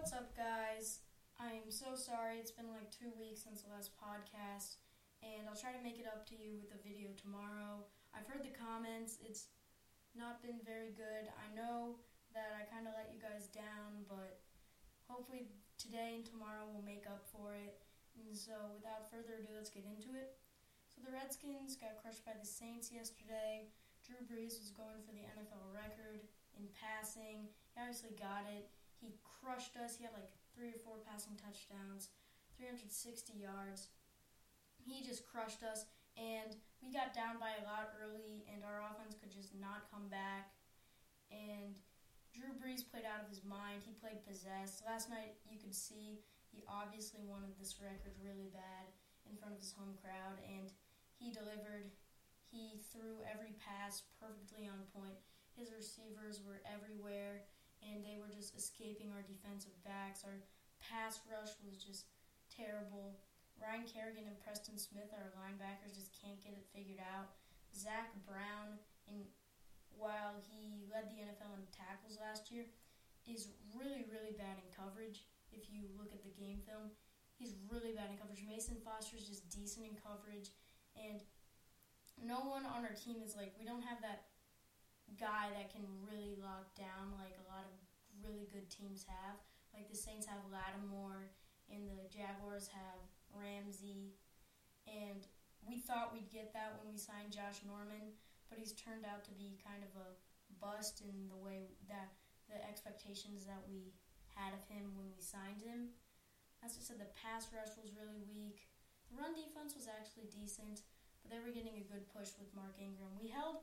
What's up, guys? I'm so sorry. It's been like two weeks since the last podcast, and I'll try to make it up to you with a video tomorrow. I've heard the comments. It's not been very good. I know that I kind of let you guys down, but hopefully today and tomorrow will make up for it. And so, without further ado, let's get into it. So, the Redskins got crushed by the Saints yesterday. Drew Brees was going for the NFL record in passing. He obviously got it. He crushed us. He had like three or four passing touchdowns, 360 yards. He just crushed us, and we got down by a lot early, and our offense could just not come back. And Drew Brees played out of his mind. He played possessed. Last night, you could see he obviously wanted this record really bad in front of his home crowd, and he delivered. He threw every pass perfectly on point. His receivers were everywhere and they were just escaping our defensive backs. Our pass rush was just terrible. Ryan Kerrigan and Preston Smith, our linebackers, just can't get it figured out. Zach Brown, in while he led the NFL in tackles last year, is really, really bad in coverage. If you look at the game film, he's really bad in coverage. Mason Foster is just decent in coverage, and no one on our team is like we don't have that guy that can really lock down like a lot of really good teams have. Like the Saints have Lattimore and the Jaguars have Ramsey. And we thought we'd get that when we signed Josh Norman, but he's turned out to be kind of a bust in the way that the expectations that we had of him when we signed him. As I said, the pass rush was really weak. The run defense was actually decent, but they were getting a good push with Mark Ingram. We held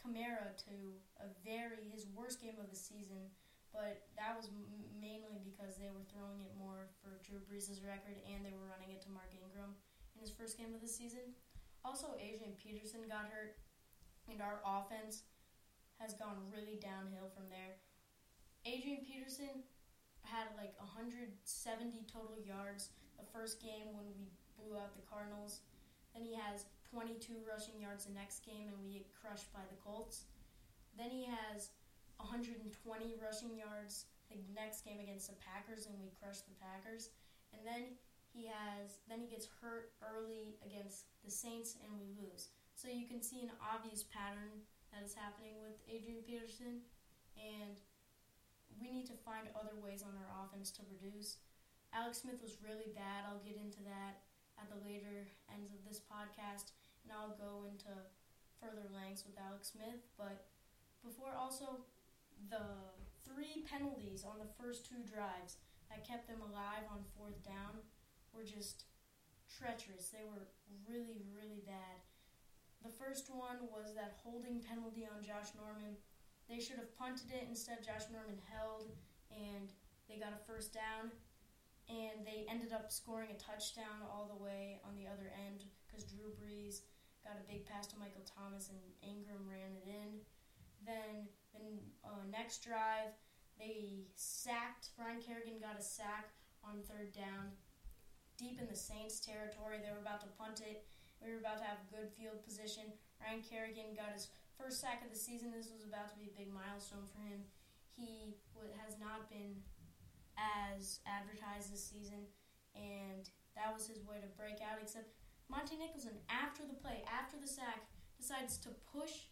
Kamara to a very his worst game of the season, but that was m- mainly because they were throwing it more for Drew Brees' record and they were running it to Mark Ingram in his first game of the season. Also, Adrian Peterson got hurt, and our offense has gone really downhill from there. Adrian Peterson had like 170 total yards the first game when we blew out the Cardinals. Then he has 22 rushing yards the next game, and we get crushed by the Colts. Then he has 120 rushing yards the next game against the Packers, and we crush the Packers. And then he has then he gets hurt early against the Saints, and we lose. So you can see an obvious pattern that is happening with Adrian Peterson, and we need to find other ways on our offense to produce. Alex Smith was really bad. I'll get into that at the later ends of this podcast, and I'll go into further lengths with Alex Smith. But before, also, the three penalties on the first two drives that kept them alive on fourth down were just treacherous. They were really, really bad. The first one was that holding penalty on Josh Norman. They should have punted it instead. Josh Norman held, and they got a first down and they ended up scoring a touchdown all the way on the other end because Drew Brees got a big pass to Michael Thomas and Ingram ran it in. Then the uh, next drive, they sacked. Ryan Kerrigan got a sack on third down, deep in the Saints' territory. They were about to punt it. We were about to have good field position. Ryan Kerrigan got his first sack of the season. This was about to be a big milestone for him. He has not been as advertised this season, and that was his way to break out. Except Montae Nicholson, after the play, after the sack, decides to push.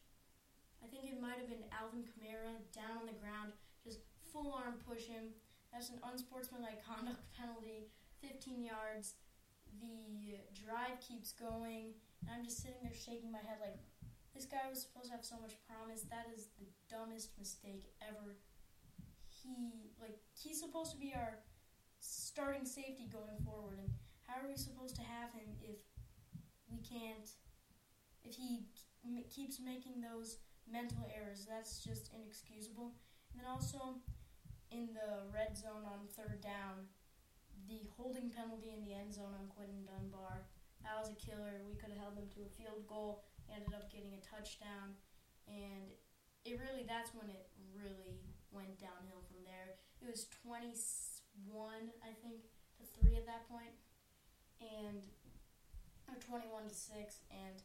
I think it might have been Alvin Kamara down on the ground, just full arm push him. That's an unsportsmanlike conduct penalty, 15 yards. The drive keeps going, and I'm just sitting there shaking my head like, this guy was supposed to have so much promise. That is the dumbest mistake ever he like he's supposed to be our starting safety going forward, and how are we supposed to have him if we can't? If he keeps making those mental errors, that's just inexcusable. And then also in the red zone on third down, the holding penalty in the end zone on Quinton Dunbar. That was a killer. We could have held them to a field goal. Ended up getting a touchdown, and it really that's when it really went downhill from there. It was 21, I think, to 3 at that point, and 21 to 6, and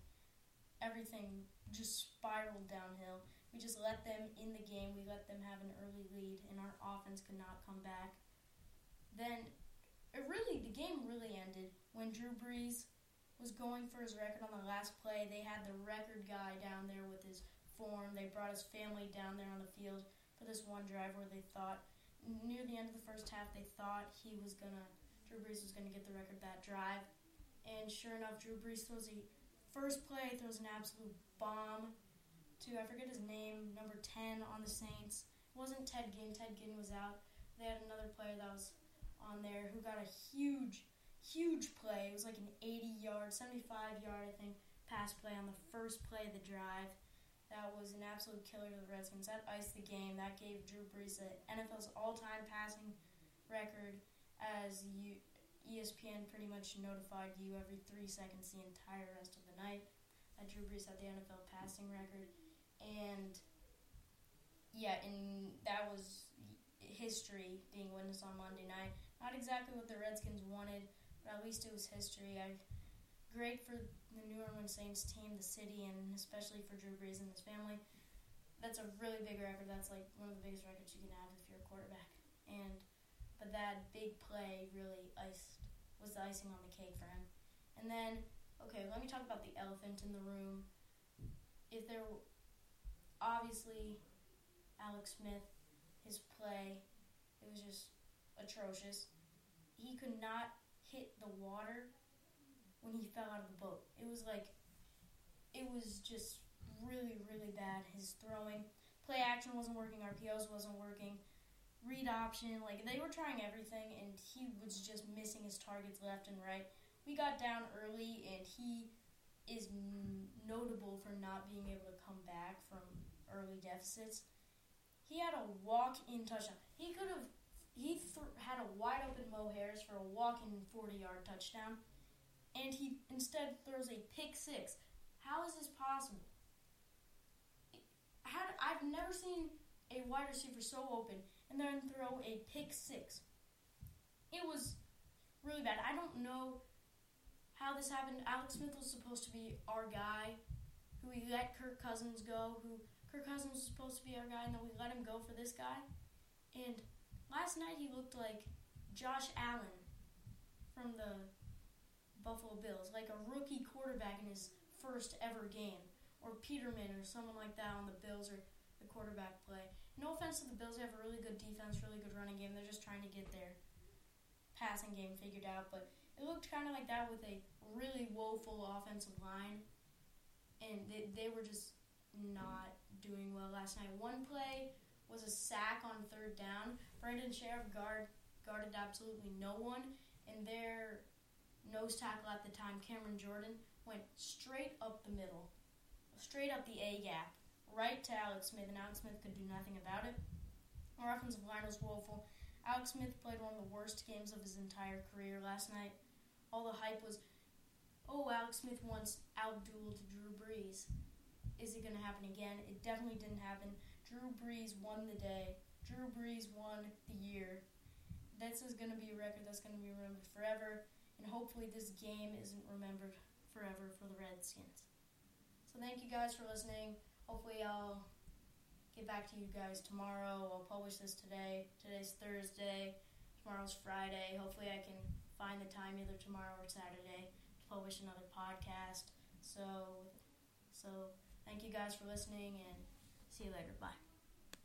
everything just spiraled downhill. We just let them in the game. We let them have an early lead, and our offense could not come back. then it really the game really ended when Drew Brees was going for his record on the last play. They had the record guy down there with his form. They brought his family down there on the field for this one drive where they thought near the end of the first half they thought he was gonna Drew Brees was gonna get the record that drive. And sure enough, Drew Brees throws a first play, throws an absolute bomb to I forget his name, number ten on the Saints. It wasn't Ted Ginn. Ted Ginn was out. They had another player that was on there who got a huge, huge play. It was like an 80 yard, 75 yard, I think, pass play on the first play of the drive. That was an absolute killer to the Redskins. That iced the game. That gave Drew Brees the NFL's all-time passing record, as you, ESPN pretty much notified you every three seconds the entire rest of the night that Drew Brees had the NFL passing record, and yeah, and that was history being witnessed on Monday night. Not exactly what the Redskins wanted, but at least it was history. I great for the New Orleans Saints team, the city, and especially for Drew Brees and his family. That's a really big record. That's like one of the biggest records you can have if you're a quarterback. And but that big play really iced was the icing on the cake for him. And then okay, let me talk about the elephant in the room. If there obviously Alex Smith, his play, it was just atrocious. He could not hit the water when he fell out of the boat. It was like, it was just really, really bad. His throwing, play action wasn't working, RPOs wasn't working, read option, like they were trying everything, and he was just missing his targets left and right. We got down early, and he is n- notable for not being able to come back from early deficits. He had a walk-in touchdown. He could have he th- had a wide open Mo Harris for a walk-in 40-yard touchdown and he instead throws a pick six. How is this possible? I've never seen a wide receiver so open and then throw a pick six. It was really bad. I don't know how this happened. Alex Smith was supposed to be our guy, who we let Kirk Cousins go, who Kirk Cousins was supposed to be our guy, and then we let him go for this guy. And last night he looked like Josh Allen from the Buffalo Bills, like a rookie quarterback in his first ever game, or Peterman or someone like that on the Bills or the quarterback play. No offense to the Bills, they have a really good defense, really good running game. They're just trying to get their passing game figured out, but it looked kind of like that with a really woeful offensive line, and they, they were just not doing well last night. One play was a sack on third down. Brandon Scherff guard guarded absolutely no one, and their nose tackle at the time, Cameron Jordan, went straight up the middle, straight up the A gap, right to Alex Smith, and Alex Smith could do nothing about it. Our offensive line was woeful. Alex Smith played one of the worst games of his entire career last night. All the hype was, oh, Alex Smith once outdueled Drew Brees. Is it going to happen again? It definitely didn't happen. Drew Brees won the day. Drew Brees won the year. This is going to be a record that's going to be remembered forever and hopefully this game isn't remembered forever for the Redskins. So thank you guys for listening. Hopefully I'll get back to you guys tomorrow. I'll publish this today. Today's Thursday. Tomorrow's Friday. Hopefully I can find the time either tomorrow or Saturday to publish another podcast. So so thank you guys for listening and see you later. Bye.